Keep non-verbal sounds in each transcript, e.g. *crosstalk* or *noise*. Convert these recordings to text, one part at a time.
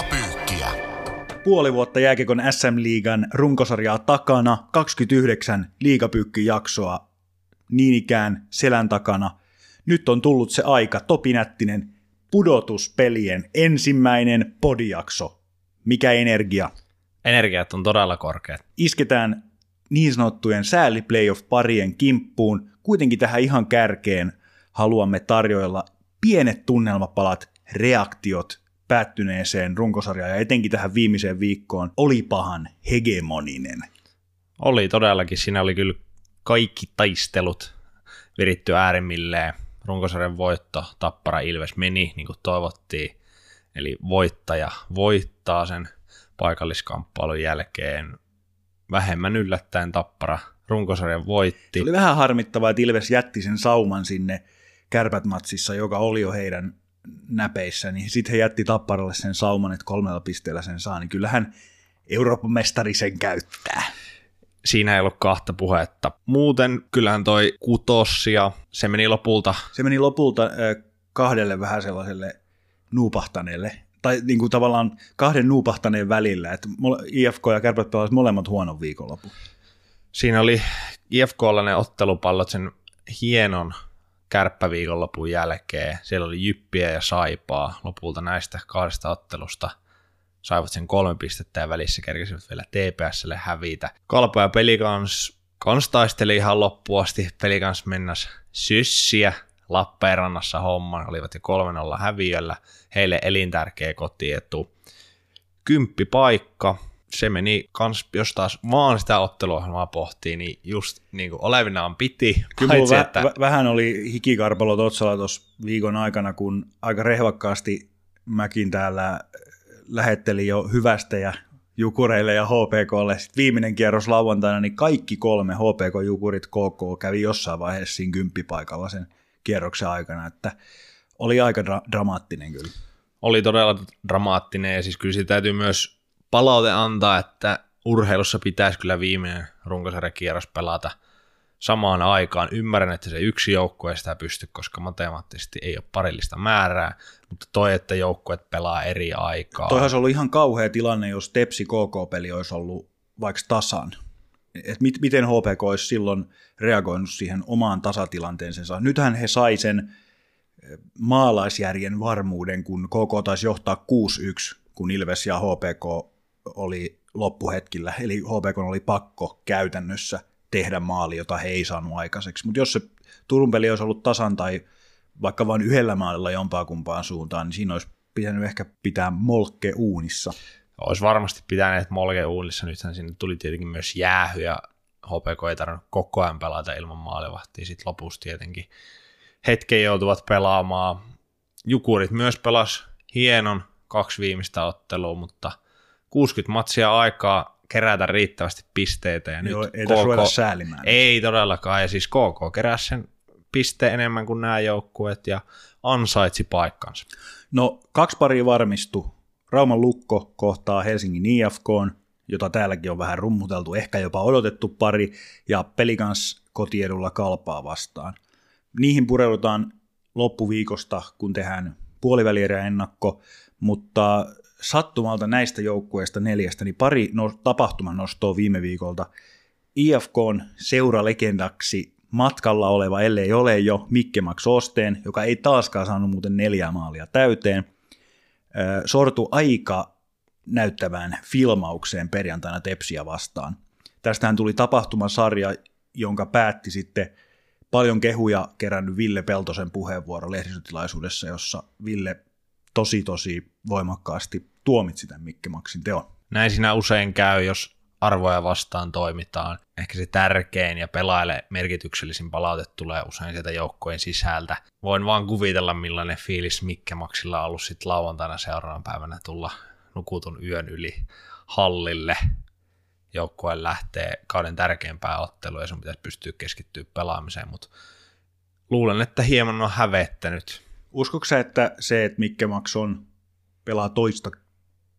Liigapyykkiä. Puoli vuotta jääkiekon SM-liigan runkosarjaa takana, 29 liigapyykkijaksoa niin ikään selän takana. Nyt on tullut se aika, Topinättinen, pudotuspelien ensimmäinen podijakso. Mikä energia? Energiat on todella korkeat. Isketään niin sanottujen sääli playoff-parien kimppuun. Kuitenkin tähän ihan kärkeen haluamme tarjoilla pienet tunnelmapalat, reaktiot päättyneeseen runkosarjaan ja etenkin tähän viimeiseen viikkoon oli pahan hegemoninen. Oli todellakin, siinä oli kyllä kaikki taistelut viritty äärimmilleen. Runkosarjan voitto, Tappara Ilves meni niin kuin toivottiin. Eli voittaja voittaa sen paikalliskamppailun jälkeen. Vähemmän yllättäen Tappara runkosarjan voitti. Se oli vähän harmittavaa, että Ilves jätti sen sauman sinne kärpät-matsissa, joka oli jo heidän näpeissä, niin sitten he jätti Tapparalle sen sauman, että kolmella pisteellä sen saa, niin kyllähän Euroopan mestari sen käyttää. Siinä ei ollut kahta puhetta. Muuten kyllähän toi kutossia, se meni lopulta. Se meni lopulta kahdelle vähän sellaiselle nuupahtaneelle, tai niin kuin tavallaan kahden nuupahtaneen välillä, että IFK ja Kärpät pelasivat molemmat huonon viikonlopun. Siinä oli IFKlla ne ottelupallot sen hienon kärppäviikonlopun jälkeen. Siellä oli jyppiä ja saipaa. Lopulta näistä kahdesta ottelusta saivat sen kolme pistettä ja välissä kerkesivät vielä TPSlle hävitä. Kalpa ja Pelikans kans taisteli ihan loppuasti. Pelikans mennäs syssiä Lappeenrannassa homman, olivat jo 3-0 häviöllä. Heille elintärkeä kotietu. Kymppi paikka, se meni kans, jos taas vaan sitä otteluohjelmaa pohtii, niin just niin kuin olevinaan piti. Kyllä paitsi, vä- että... vähän oli hikikarpalot otsalla tuossa viikon aikana, kun aika rehvakkaasti mäkin täällä lähettelin jo hyvästä ja Jukureille ja HPKlle. Sitten viimeinen kierros lauantaina, niin kaikki kolme HPK-Jukurit KK kävi jossain vaiheessa siinä kymppipaikalla sen kierroksen aikana, että oli aika dra- dramaattinen kyllä. Oli todella dramaattinen ja siis kyllä siitä täytyy myös palaute antaa, että urheilussa pitäisi kyllä viimeinen runkosarjakierros pelata samaan aikaan. Ymmärrän, että se yksi joukkue ei sitä pysty, koska matemaattisesti ei ole parillista määrää, mutta toi, että joukkueet pelaa eri aikaa. Toihan olisi ollut ihan kauhea tilanne, jos Tepsi KK-peli olisi ollut vaikka tasan. Et mit, miten HPK olisi silloin reagoinut siihen omaan tasatilanteeseensa. Nythän he sai sen eh, maalaisjärjen varmuuden, kun KK taisi johtaa 6-1, kun Ilves ja HPK oli loppuhetkillä, eli HPK oli pakko käytännössä tehdä maali, jota he ei saanut aikaiseksi. Mutta jos se Turun peli olisi ollut tasan tai vaikka vain yhdellä maalilla jompaa kumpaan suuntaan, niin siinä olisi pitänyt ehkä pitää molkke uunissa. Olisi varmasti pitäneet molke uunissa, nythän sinne tuli tietenkin myös jäähy ja HPK ei tarvinnut koko ajan pelata ilman maalivahtia, sitten lopussa tietenkin hetken joutuvat pelaamaan. Jukurit myös pelas hienon kaksi viimeistä ottelua, mutta – 60 matsia aikaa kerätä riittävästi pisteitä. Ja Joo, nyt ei KK, säälimään. Ei todellakaan, ja siis KK keräsi sen pisteen enemmän kuin nämä joukkueet ja ansaitsi paikkansa. No, kaksi paria varmistu. Rauman Lukko kohtaa Helsingin IFK, jota täälläkin on vähän rummuteltu, ehkä jopa odotettu pari, ja Pelikans kotiedulla kalpaa vastaan. Niihin pureudutaan loppuviikosta, kun tehdään puolivälierä ennakko, mutta sattumalta näistä joukkueista neljästä, niin pari no, tapahtuman nostoa viime viikolta. IFK on seuralegendaksi matkalla oleva, ellei ole jo, Mikke Max Osteen, joka ei taaskaan saanut muuten neljää maalia täyteen, sortu aika näyttävään filmaukseen perjantaina Tepsiä vastaan. Tästähän tuli tapahtumasarja, jonka päätti sitten paljon kehuja kerännyt Ville Peltosen puheenvuoro lehdistötilaisuudessa, jossa Ville tosi tosi voimakkaasti tuomitsi tämän Mikke Maxin teon. Näin siinä usein käy, jos arvoja vastaan toimitaan. Ehkä se tärkein ja pelaajille merkityksellisin palaute tulee usein sieltä joukkojen sisältä. Voin vaan kuvitella, millainen fiilis Mikke Maxilla on ollut sitten lauantaina seuraavana päivänä tulla nukutun yön yli hallille. Joukkue lähtee kauden tärkeimpään otteluun ja sun pitäisi pystyä keskittyä pelaamiseen, mutta luulen, että hieman on hävettänyt. Uskoksa, että se, että Mikke Max on pelaa toista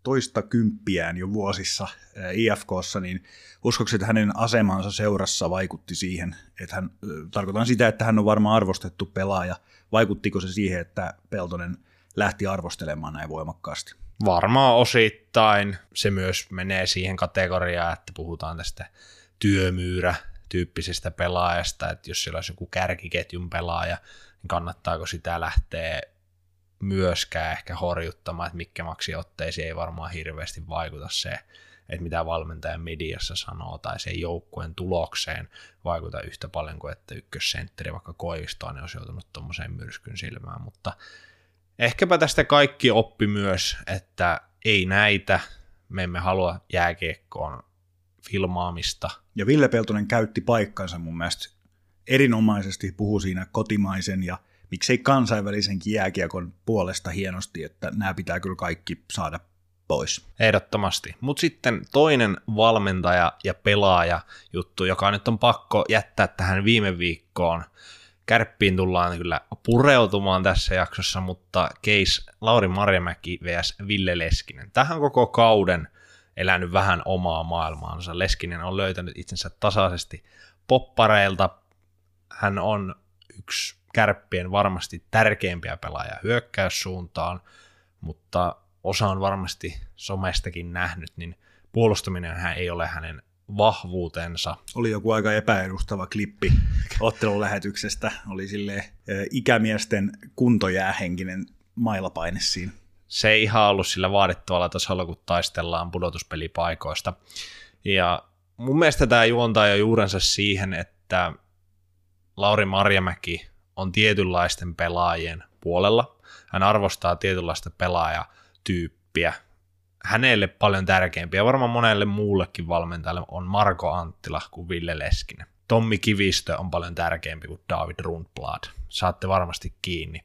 toista kymppiään jo vuosissa IFKssa, niin uskoksi, että hänen asemansa seurassa vaikutti siihen, että hän, tarkoitan sitä, että hän on varmaan arvostettu pelaaja, vaikuttiko se siihen, että Peltonen lähti arvostelemaan näin voimakkaasti? Varmaan osittain se myös menee siihen kategoriaan, että puhutaan tästä työmyyrä tyyppisestä pelaajasta, että jos siellä olisi joku kärkiketjun pelaaja, niin kannattaako sitä lähteä myöskään ehkä horjuttamaan, että mikä maksiotteisiin ei varmaan hirveästi vaikuta se, että mitä valmentaja mediassa sanoo tai sen joukkueen tulokseen vaikuta yhtä paljon kuin että ykkössentteri vaikka Koivistoa ne olisi joutunut tuommoiseen myrskyn silmään, mutta ehkäpä tästä kaikki oppi myös, että ei näitä, me emme halua jääkiekkoon filmaamista. Ja Ville Peltonen käytti paikkansa mun mielestä erinomaisesti, puhuu siinä kotimaisen ja miksei kansainvälisenkin jääkiekon puolesta hienosti, että nämä pitää kyllä kaikki saada pois. Ehdottomasti. Mutta sitten toinen valmentaja ja pelaaja juttu, joka nyt on pakko jättää tähän viime viikkoon. Kärppiin tullaan kyllä pureutumaan tässä jaksossa, mutta case Lauri Marjamäki vs. Ville Leskinen. Tähän koko kauden elänyt vähän omaa maailmaansa. Leskinen on löytänyt itsensä tasaisesti poppareilta. Hän on yksi kärppien varmasti tärkeimpiä pelaajia hyökkäyssuuntaan, mutta osa on varmasti somestakin nähnyt, niin puolustaminen hän ei ole hänen vahvuutensa. Oli joku aika epäedustava klippi ottelun lähetyksestä. Oli sille ikämiesten kuntojäähenkinen mailapaine siinä. Se ei ihan ollut sillä vaadittavalla tasolla, kun taistellaan pudotuspelipaikoista. Ja mun mielestä tämä juontaa jo juurensa siihen, että Lauri Marjamäki on tietynlaisten pelaajien puolella. Hän arvostaa tietynlaista pelaajatyyppiä. Hänelle paljon tärkeämpiä, varmaan monelle muullekin valmentajalle on Marko Anttila kuin Ville Leskinen. Tommi Kivistö on paljon tärkeämpi kuin David Rundblad. Saatte varmasti kiinni.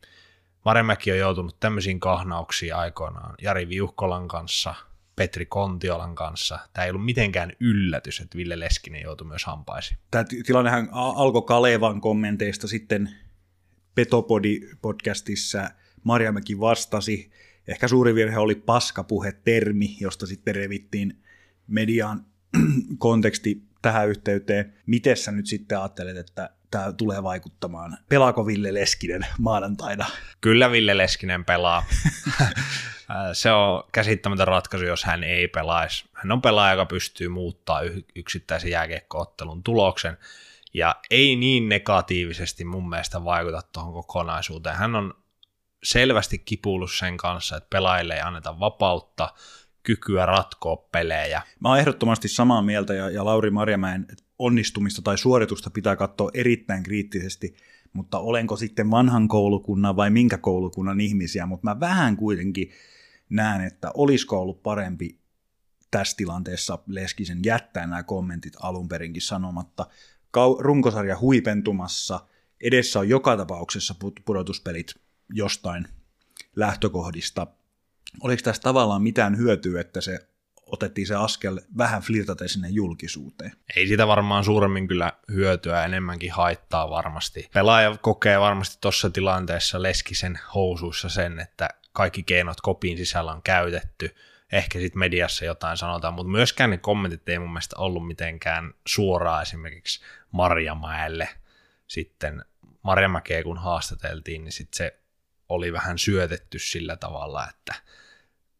Maremäki on joutunut tämmöisiin kahnauksiin aikoinaan Jari Viuhkolan kanssa, Petri Kontiolan kanssa. Tämä ei ollut mitenkään yllätys, että Ville Leskinen joutui myös hampaisiin. Tämä tilannehan alkoi Kalevan kommenteista sitten Petopodi-podcastissa Marjamäki vastasi. Ehkä suuri virhe oli paskapuhe-termi, josta sitten revittiin median *clears throat* konteksti tähän yhteyteen. Miten sä nyt sitten ajattelet, että tämä tulee vaikuttamaan? Pelaako Ville Leskinen maanantaina? Kyllä Ville Leskinen pelaa. *laughs* Se on käsittämätön ratkaisu, jos hän ei pelaisi. Hän on pelaaja, joka pystyy muuttaa yksittäisen jääkiekkoottelun tuloksen ja ei niin negatiivisesti mun mielestä vaikuta tuohon kokonaisuuteen. Hän on selvästi kipuillut sen kanssa, että pelaajille ei anneta vapautta, kykyä ratkoa pelejä. Mä oon ehdottomasti samaa mieltä ja, ja Lauri Marjamäen onnistumista tai suoritusta pitää katsoa erittäin kriittisesti, mutta olenko sitten vanhan koulukunnan vai minkä koulukunnan ihmisiä, mutta mä vähän kuitenkin näen, että olisiko ollut parempi tässä tilanteessa Leskisen jättää nämä kommentit alun perinkin sanomatta, runkosarja huipentumassa, edessä on joka tapauksessa pudotuspelit jostain lähtökohdista. Oliko tässä tavallaan mitään hyötyä, että se otettiin se askel vähän flirtaten sinne julkisuuteen. Ei sitä varmaan suuremmin kyllä hyötyä, enemmänkin haittaa varmasti. Pelaaja kokee varmasti tuossa tilanteessa Leskisen housuissa sen, että kaikki keinot kopin sisällä on käytetty, ehkä sitten mediassa jotain sanotaan, mutta myöskään ne kommentit ei mun mielestä ollut mitenkään suoraa esimerkiksi Marjamäelle. Sitten Marjamäkeä kun haastateltiin, niin sitten se oli vähän syötetty sillä tavalla, että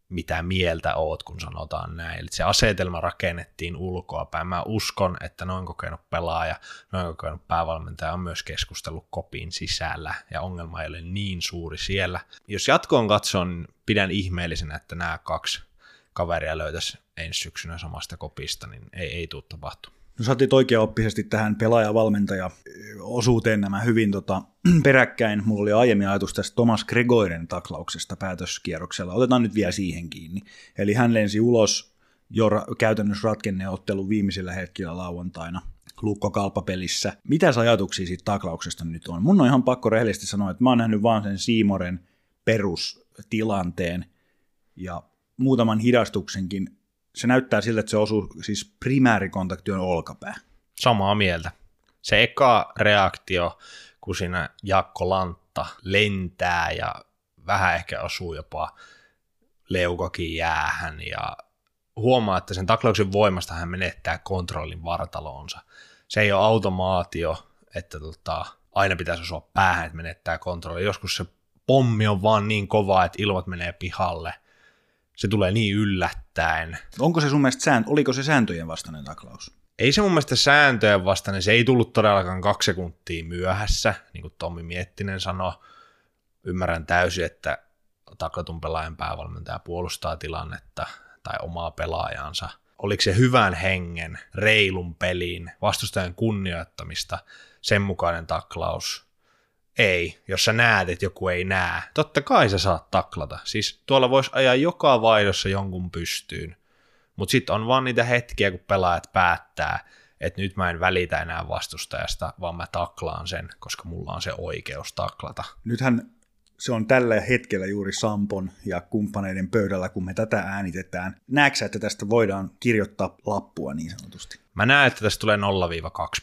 mitä mieltä oot, kun sanotaan näin. Eli se asetelma rakennettiin ulkoapäin. Mä uskon, että noin kokenut pelaaja, noin kokenut päävalmentaja on myös keskustellut kopin sisällä, ja ongelma ei ole niin suuri siellä. Jos jatkoon katson, pidän ihmeellisenä, että nämä kaksi kaveria löytäisi ensi syksynä samasta kopista, niin ei, ei tule tapahtumaan. No sä otit oikeaoppisesti tähän pelaaja-valmentaja-osuuteen nämä hyvin tota, *clears throat* peräkkäin. Mulla oli aiemmin ajatus tästä Thomas Gregoiren taklauksesta päätöskierroksella. Otetaan nyt vielä siihen kiinni. Eli hän lensi ulos jo ra- käytännössä ratkenneottelun viimeisillä hetkillä lauantaina lukkokalpapelissä. Mitä ajatuksia siitä taklauksesta nyt on? Mun on ihan pakko rehellisesti sanoa, että mä oon nähnyt vaan sen Siimoren perustilanteen ja muutaman hidastuksenkin se näyttää siltä, että se osuu, siis primäärikontakti on olkapää. Samaa mieltä. Se eka reaktio, kun siinä Jakko Lantta lentää ja vähän ehkä osuu jopa leukakin jäähän ja huomaa, että sen taklauksen voimasta hän menettää kontrollin vartaloonsa. Se ei ole automaatio, että tota, aina pitäisi osua päähän, että menettää kontrolli. Joskus se pommi on vaan niin kova, että ilmat menee pihalle – se tulee niin yllättäen. Onko se sun mielestä sääntö, oliko se sääntöjen vastainen taklaus? Ei se mun mielestä sääntöjen vastainen, se ei tullut todellakaan kaksi sekuntia myöhässä, niin kuin Tommi Miettinen sanoi. Ymmärrän täysin, että taklatun pelaajan päävalmentaja puolustaa tilannetta tai omaa pelaajansa. Oliko se hyvän hengen, reilun pelin, vastustajan kunnioittamista, sen mukainen taklaus? Ei, jos sä näet, että joku ei näe. Totta kai sä saat taklata. Siis tuolla voisi ajaa joka vaihdossa jonkun pystyyn. Mutta sitten on vaan niitä hetkiä, kun pelaajat päättää, että nyt mä en välitä enää vastustajasta, vaan mä taklaan sen, koska mulla on se oikeus taklata. Nythän se on tällä hetkellä juuri Sampon ja kumppaneiden pöydällä, kun me tätä äänitetään. Näetkö että tästä voidaan kirjoittaa lappua niin sanotusti? Mä näen, että tästä tulee 0-2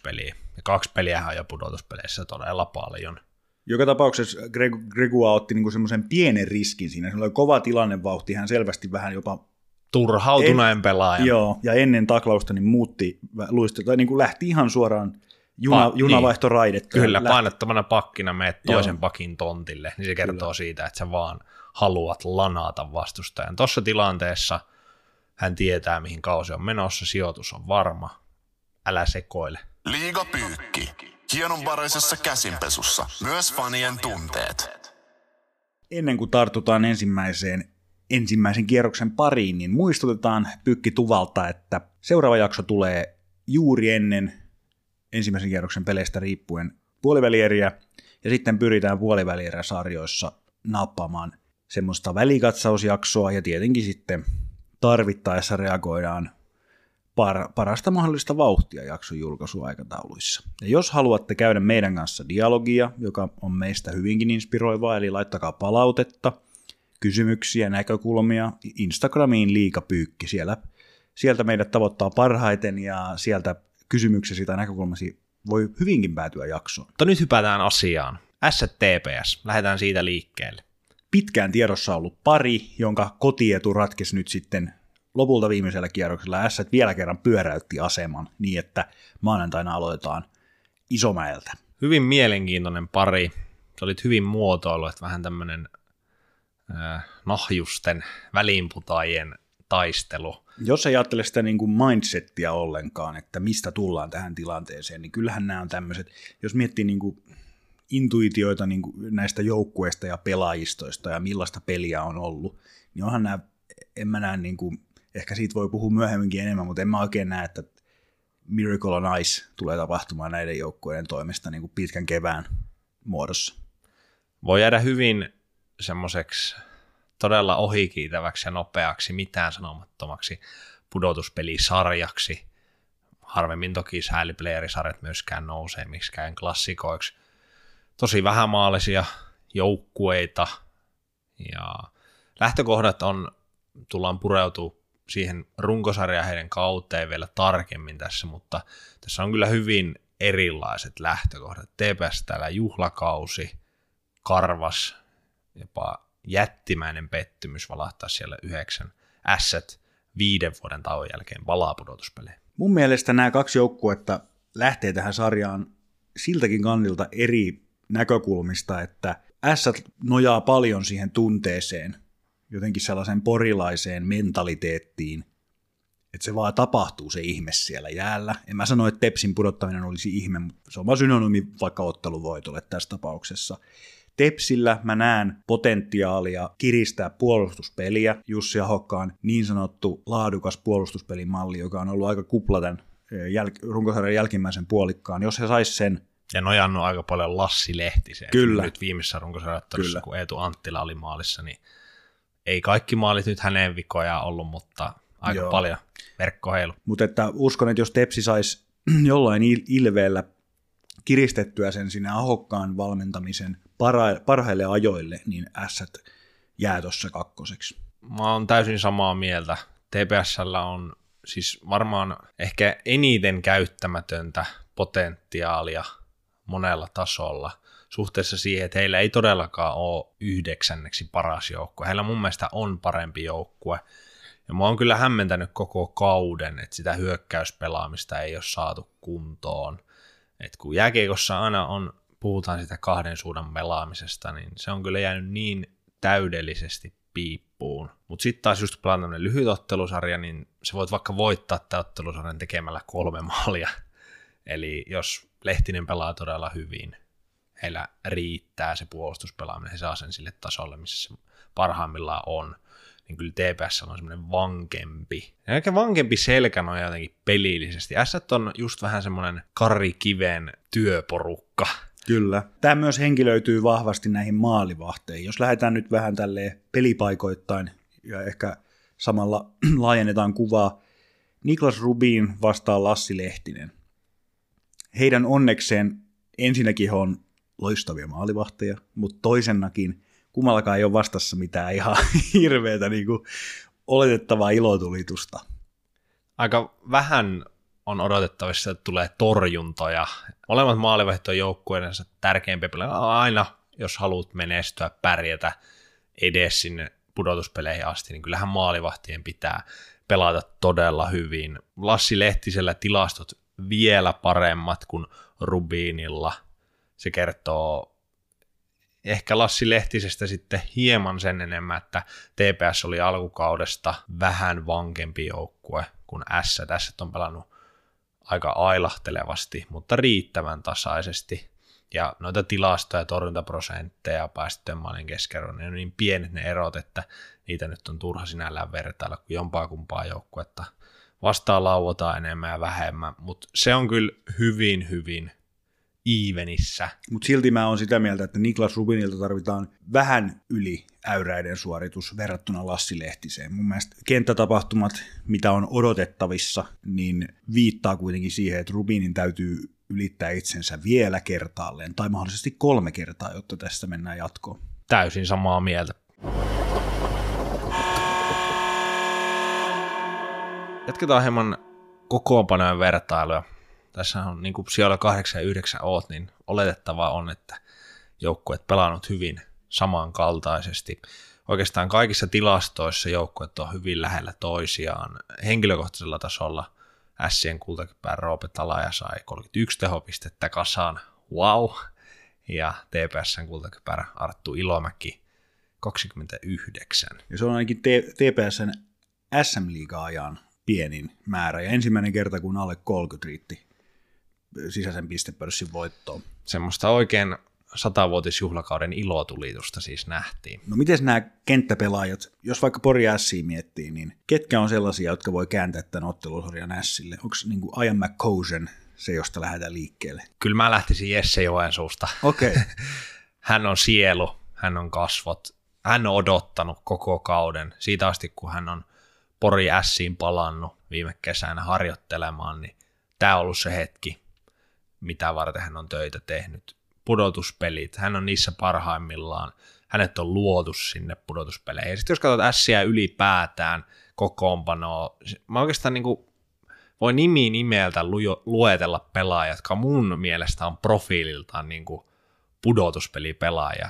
peliä. Ja kaksi peliä on jo pudotuspeleissä todella paljon. Joka tapauksessa Greg, Gregua otti niinku semmoisen pienen riskin siinä. Se oli kova tilannevauhti, hän selvästi vähän jopa turhautuneen en, pelaajan. Joo, ja ennen taklausta niin muutti luista, tai niin kuin lähti ihan suoraan juna, pa, junavaihtoraidetta. Niin. Kyllä, lähti. painottamana pakkina meet toisen Joo. pakin tontille, niin se kertoo Kyllä. siitä, että sä vaan haluat lanata vastustajan. Tuossa tilanteessa hän tietää, mihin kausi on menossa, sijoitus on varma, älä sekoile. Liiga pyykki. Hienonvaraisessa käsinpesussa. Myös fanien tunteet. Ennen kuin tartutaan ensimmäiseen ensimmäisen kierroksen pariin, niin muistutetaan Pykki Tuvalta, että seuraava jakso tulee juuri ennen ensimmäisen kierroksen peleistä riippuen puolivälieriä, ja sitten pyritään puolivälieriä-sarjoissa nappaamaan semmoista välikatsausjaksoa, ja tietenkin sitten tarvittaessa reagoidaan par- parasta mahdollista vauhtia jakson julkaisuaikatauluissa. Ja jos haluatte käydä meidän kanssa dialogia, joka on meistä hyvinkin inspiroivaa, eli laittakaa palautetta – kysymyksiä, näkökulmia Instagramiin liikapyykki. Siellä, sieltä meidät tavoittaa parhaiten ja sieltä kysymyksesi tai näkökulmasi voi hyvinkin päätyä jaksoon. Mutta nyt hypätään asiaan. STPS, lähdetään siitä liikkeelle. Pitkään tiedossa ollut pari, jonka kotietu ratkesi nyt sitten lopulta viimeisellä kierroksella. S vielä kerran pyöräytti aseman niin, että maanantaina aloitetaan Isomäeltä. Hyvin mielenkiintoinen pari. Se oli hyvin muotoilu, että vähän tämmöinen nahjusten väliinputajien taistelu. Jos ei ajattele sitä niin kuin mindsettiä ollenkaan, että mistä tullaan tähän tilanteeseen, niin kyllähän nämä on tämmöiset, jos miettii niin kuin intuitioita niin kuin näistä joukkueista ja pelaajistoista ja millaista peliä on ollut, niin onhan nämä, en mä näe, niin kuin, ehkä siitä voi puhua myöhemminkin enemmän, mutta en mä oikein näe, että Miracle on Ice tulee tapahtumaan näiden joukkueiden toimesta niin kuin pitkän kevään muodossa. Voi jäädä hyvin semmoiseksi todella ohikiitäväksi ja nopeaksi, mitään sanomattomaksi pudotuspelisarjaksi. Harvemmin toki sääliplayerisarjat myöskään nousee miksikään klassikoiksi. Tosi vähämaalisia joukkueita ja lähtökohdat on, tullaan pureutua siihen runkosarjaan heidän kauteen vielä tarkemmin tässä, mutta tässä on kyllä hyvin erilaiset lähtökohdat. TPS täällä juhlakausi, karvas jopa jättimäinen pettymys valahtaa siellä yhdeksän asset viiden vuoden tauon jälkeen palaa pudotuspeleihin. Mun mielestä nämä kaksi joukkuetta lähtee tähän sarjaan siltäkin kannilta eri näkökulmista, että S nojaa paljon siihen tunteeseen, jotenkin sellaiseen porilaiseen mentaliteettiin, että se vaan tapahtuu se ihme siellä jäällä. En mä sano, että Tepsin pudottaminen olisi ihme, mutta se on vaan synonyymi vaikka otteluvoitolle tässä tapauksessa. Tepsillä mä näen potentiaalia kiristää puolustuspeliä. Jussi Ahokkaan niin sanottu laadukas puolustuspelimalli, joka on ollut aika kupla tämän jäl- runkosarjan jälkimmäisen puolikkaan. Jos he sais sen ja nojannut aika paljon Lassi Lehtiseen. Kyllä. Nyt viimeisessä runkosarjattelussa, kun Eetu Anttila oli maalissa, niin ei kaikki maalit nyt häneen vikoja ollut, mutta aika Joo. paljon verkkoheilu. Mutta että uskon, että jos Tepsi saisi *clears throat* jollain ilveellä kiristettyä sen sinne ahokkaan valmentamisen para- parhaille ajoille, niin S jää tuossa kakkoseksi. Mä oon täysin samaa mieltä. TPSllä on siis varmaan ehkä eniten käyttämätöntä potentiaalia monella tasolla suhteessa siihen, että heillä ei todellakaan ole yhdeksänneksi paras joukkue. Heillä mun mielestä on parempi joukkue. Ja mä oon kyllä hämmentänyt koko kauden, että sitä hyökkäyspelaamista ei ole saatu kuntoon. Et kun jääkiekossa aina on puhutaan sitä kahden suunnan pelaamisesta, niin se on kyllä jäänyt niin täydellisesti piippuun. Mutta sitten taas just pelaan tämmöinen lyhyt ottelusarja, niin se voit vaikka voittaa tämän ottelusarjan tekemällä kolme maalia. Eli jos Lehtinen pelaa todella hyvin, heillä riittää se puolustuspelaaminen, he saa sen sille tasolle, missä se parhaimmillaan on, niin kyllä TPS on semmoinen vankempi. Ehkä vankempi selkänoja jotenkin pelillisesti. S on just vähän semmoinen Kari Kiven työporukka. Kyllä. Tämä myös henkilöityy vahvasti näihin maalivahteihin. Jos lähdetään nyt vähän tälleen pelipaikoittain ja ehkä samalla *clears throat* laajennetaan kuvaa, Niklas Rubin vastaa Lassi Lehtinen. Heidän onnekseen ensinnäkin he on loistavia maalivahteja, mutta toisennakin kummallakaan ei ole vastassa mitään ihan *laughs* hirveätä niin kuin oletettavaa ilotulitusta. Aika vähän on odotettavissa, että tulee torjuntoja. Molemmat maalivahto on joukkueensa tärkeimpiä pelejä. Aina, jos haluat menestyä, pärjätä edes sinne pudotuspeleihin asti, niin kyllähän maalivahtien pitää pelata todella hyvin. Lassi Lehtisellä tilastot vielä paremmat kuin Rubinilla. Se kertoo ehkä Lassi Lehtisestä sitten hieman sen enemmän, että TPS oli alkukaudesta vähän vankempi joukkue kuin S. Tässä on pelannut aika ailahtelevasti, mutta riittävän tasaisesti. Ja noita tilastoja, torjuntaprosentteja, päästettyjen maalin keskerron, ne on niin pienet ne erot, että niitä nyt on turha sinällään vertailla kuin jompaa kumpaa joukkuetta. Vastaan lauotaan enemmän ja vähemmän, mutta se on kyllä hyvin, hyvin evenissä. Mutta silti mä oon sitä mieltä, että Niklas Rubinilta tarvitaan vähän yli äyräiden suoritus verrattuna Lassi Lehtiseen. Mun mielestä kenttätapahtumat, mitä on odotettavissa, niin viittaa kuitenkin siihen, että Rubinin täytyy ylittää itsensä vielä kertaalleen, tai mahdollisesti kolme kertaa, jotta tästä mennään jatkoon. Täysin samaa mieltä. Jatketaan hieman kokoonpanojen vertailua tässä on niin kuin siellä 8 ja 9 oot, niin oletettavaa on, että joukkueet pelannut hyvin samankaltaisesti. Oikeastaan kaikissa tilastoissa joukkueet on hyvin lähellä toisiaan. Henkilökohtaisella tasolla Sien kultakypää Roope Talaja sai 31 tehopistettä kasaan, wow, ja TPSn kultakypärä Arttu Ilomäki 29. Ja se on ainakin TPSn SM-liiga-ajan pienin määrä, ja ensimmäinen kerta, kun alle 30 riitti sisäisen pistepörssin voittoon. Semmoista oikein satavuotisjuhlakauden ilotulitusta siis nähtiin. No miten nämä kenttäpelaajat, jos vaikka Pori Ässiä miettii, niin ketkä on sellaisia, jotka voi kääntää tämän ottelusarjan Ässille? Onko niin kuin Ian McCosen se, josta lähdetään liikkeelle? Kyllä mä lähtisin Jesse Joensuusta. Okei. Okay. *laughs* hän on sielu, hän on kasvot, hän on odottanut koko kauden, siitä asti kun hän on Pori Ässiin palannut viime kesänä harjoittelemaan, niin tämä on ollut se hetki, mitä varten hän on töitä tehnyt. Pudotuspelit, hän on niissä parhaimmillaan, hänet on luotu sinne pudotuspeleihin. Sitten jos katsot ässiä ylipäätään kokoonpanoa, mä oikeastaan niin kuin voi nimi nimeltä luetella pelaajat, jotka mun mielestä on profiililtaan niin kuin pudotuspelipelaaja.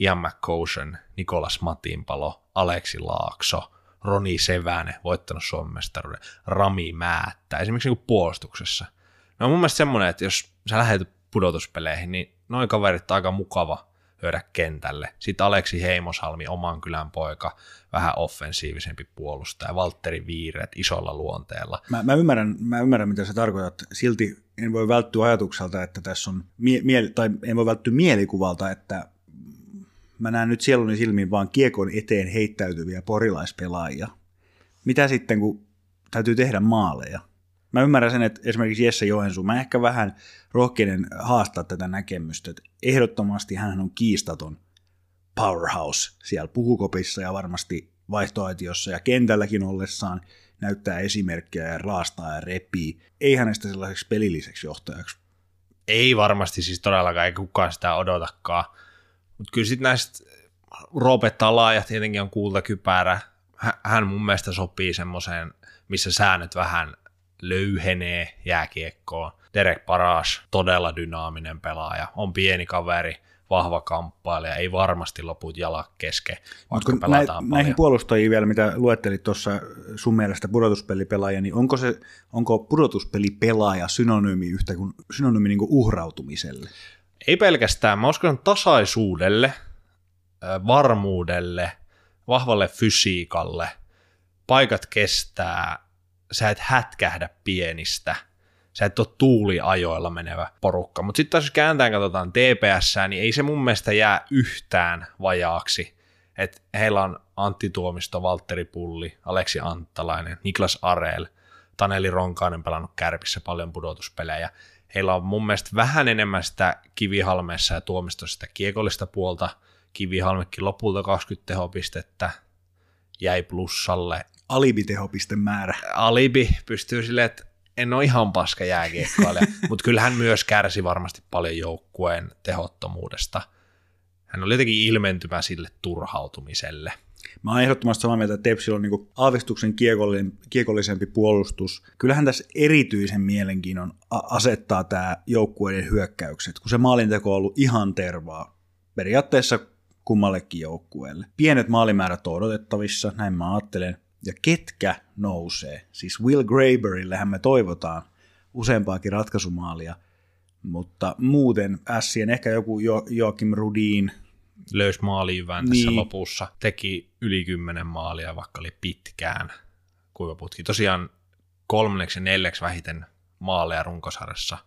Ian McCosen, Nikolas Matinpalo, Aleksi Laakso, Roni Sevänen, voittanut Suomen mestaruuden, Rami Määttä, esimerkiksi niin puolustuksessa – No mun mielestä semmoinen, että jos sä lähdet pudotuspeleihin, niin noin kaverit on aika mukava hyödä kentälle. Sitten Aleksi Heimosalmi, oman kylän poika, vähän offensiivisempi puolustaja, Valtteri Viiret isolla luonteella. Mä, mä, ymmärrän, mä ymmärrän, mitä sä tarkoitat. Silti en voi välttyä ajatukselta, että tässä on, mie- mie- tai en voi välttyä mielikuvalta, että mä näen nyt sieluni silmiin vaan kiekon eteen heittäytyviä porilaispelaajia. Mitä sitten, kun täytyy tehdä maaleja? Mä ymmärrän sen, että esimerkiksi Jesse Joensuu, mä ehkä vähän rohkeinen haastaa tätä näkemystä, että ehdottomasti hän on kiistaton powerhouse siellä puhukopissa ja varmasti vaihtoaitiossa ja kentälläkin ollessaan näyttää esimerkkejä ja raastaa ja repii. Ei hänestä sellaiseksi pelilliseksi johtajaksi. Ei varmasti siis todellakaan, ei kukaan sitä odotakaan. Mutta kyllä sitten näistä Robert laajat tietenkin on kultakypärä. Hän mun mielestä sopii semmoiseen, missä säännöt vähän löyhenee jääkiekkoon. Derek Paras, todella dynaaminen pelaaja, on pieni kaveri, vahva kamppailija, ei varmasti loput jalat keske, vaikka Mut pelataan Näihin puolustajiin vielä, mitä luettelit tuossa sun mielestä pudotuspelipelaaja, niin onko, se, onko pudotuspelipelaaja synonyymi yhtä kuin, synonyymi niin kuin uhrautumiselle? Ei pelkästään, mä uskon tasaisuudelle, varmuudelle, vahvalle fysiikalle, paikat kestää, sä et hätkähdä pienistä, sä et ole tuuliajoilla menevä porukka. Mutta sitten taas jos kääntään katsotaan TPS, niin ei se mun mielestä jää yhtään vajaaksi. Et heillä on Antti Tuomisto, Valtteri Pulli, Aleksi Anttalainen, Niklas Areel, Taneli Ronkainen pelannut kärpissä paljon pudotuspelejä. Heillä on mun mielestä vähän enemmän sitä kivihalmeessa ja tuomistossa sitä kiekollista puolta. Kivihalmekin lopulta 20 tehopistettä, jäi plussalle. Alibi-tehopiste-määrä. Alibi pystyy silleen, että en ole ihan paska jääkiekkoilija, *laughs* mutta kyllä hän myös kärsi varmasti paljon joukkueen tehottomuudesta. Hän oli jotenkin ilmentymä sille turhautumiselle. Mä oon ehdottomasti samaa mieltä, että Tepsillä on niin aavistuksen kiekollisempi puolustus. Kyllähän tässä erityisen mielenkiinnon asettaa tämä joukkueiden hyökkäykset, kun se maalinteko on ollut ihan tervaa. Periaatteessa kummallekin joukkueelle. Pienet maalimäärät on odotettavissa, näin mä ajattelen. Ja ketkä nousee? Siis Will Graberillehän me toivotaan useampaakin ratkaisumaalia, mutta muuten Sien ehkä joku jo- Joakim Rudin, löysi maaliin niin. tässä lopussa, teki yli kymmenen maalia, vaikka oli pitkään kuivaputki. Tosiaan kolmanneksi ja neljäksi vähiten maaleja runkosarjassa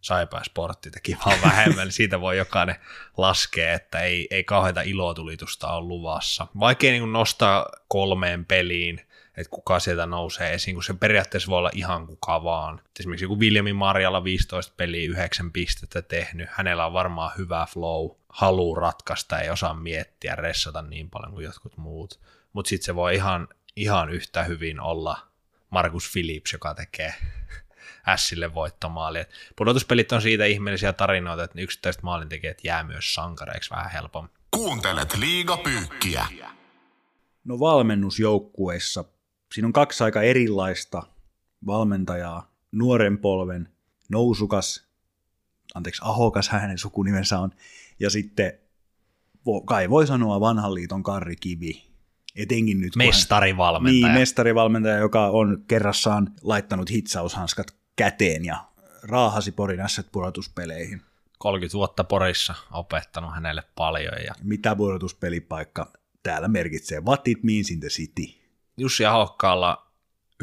Saipa Sportti teki vaan *laughs* vähemmän, niin siitä voi jokainen laskea, että ei, ei kauheita ilotulitusta ole luvassa. Vaikea niin nostaa kolmeen peliin, että kuka sieltä nousee esiin, kun se periaatteessa voi olla ihan kuka vaan. Esimerkiksi joku Viljami Marjalla 15 peliä, 9 pistettä tehnyt, hänellä on varmaan hyvä flow, halu ratkaista, ei osaa miettiä, ressata niin paljon kuin jotkut muut. Mutta sitten se voi ihan, ihan yhtä hyvin olla Markus Phillips, joka tekee Ässille voittomaali. pudotuspelit on siitä ihmeellisiä tarinoita, että yksittäiset maalintekijät jää myös sankareiksi vähän helpommin. Kuuntelet liigapyykkiä. No valmennusjoukkueissa, siinä on kaksi aika erilaista valmentajaa, nuoren polven, nousukas, anteeksi, ahokas hänen sukunimensä on, ja sitten kai voi sanoa vanhan liiton Karri Kivi, etenkin nyt. Mestarivalmentaja. Hän, niin, mestarivalmentaja, joka on kerrassaan laittanut hitsaushanskat käteen ja raahasi Porin asset pudotuspeleihin. 30 vuotta Porissa opettanut hänelle paljon. Ja... Mitä pudotuspelipaikka täällä merkitsee? What it means in the city? Jussi Ahokkaalla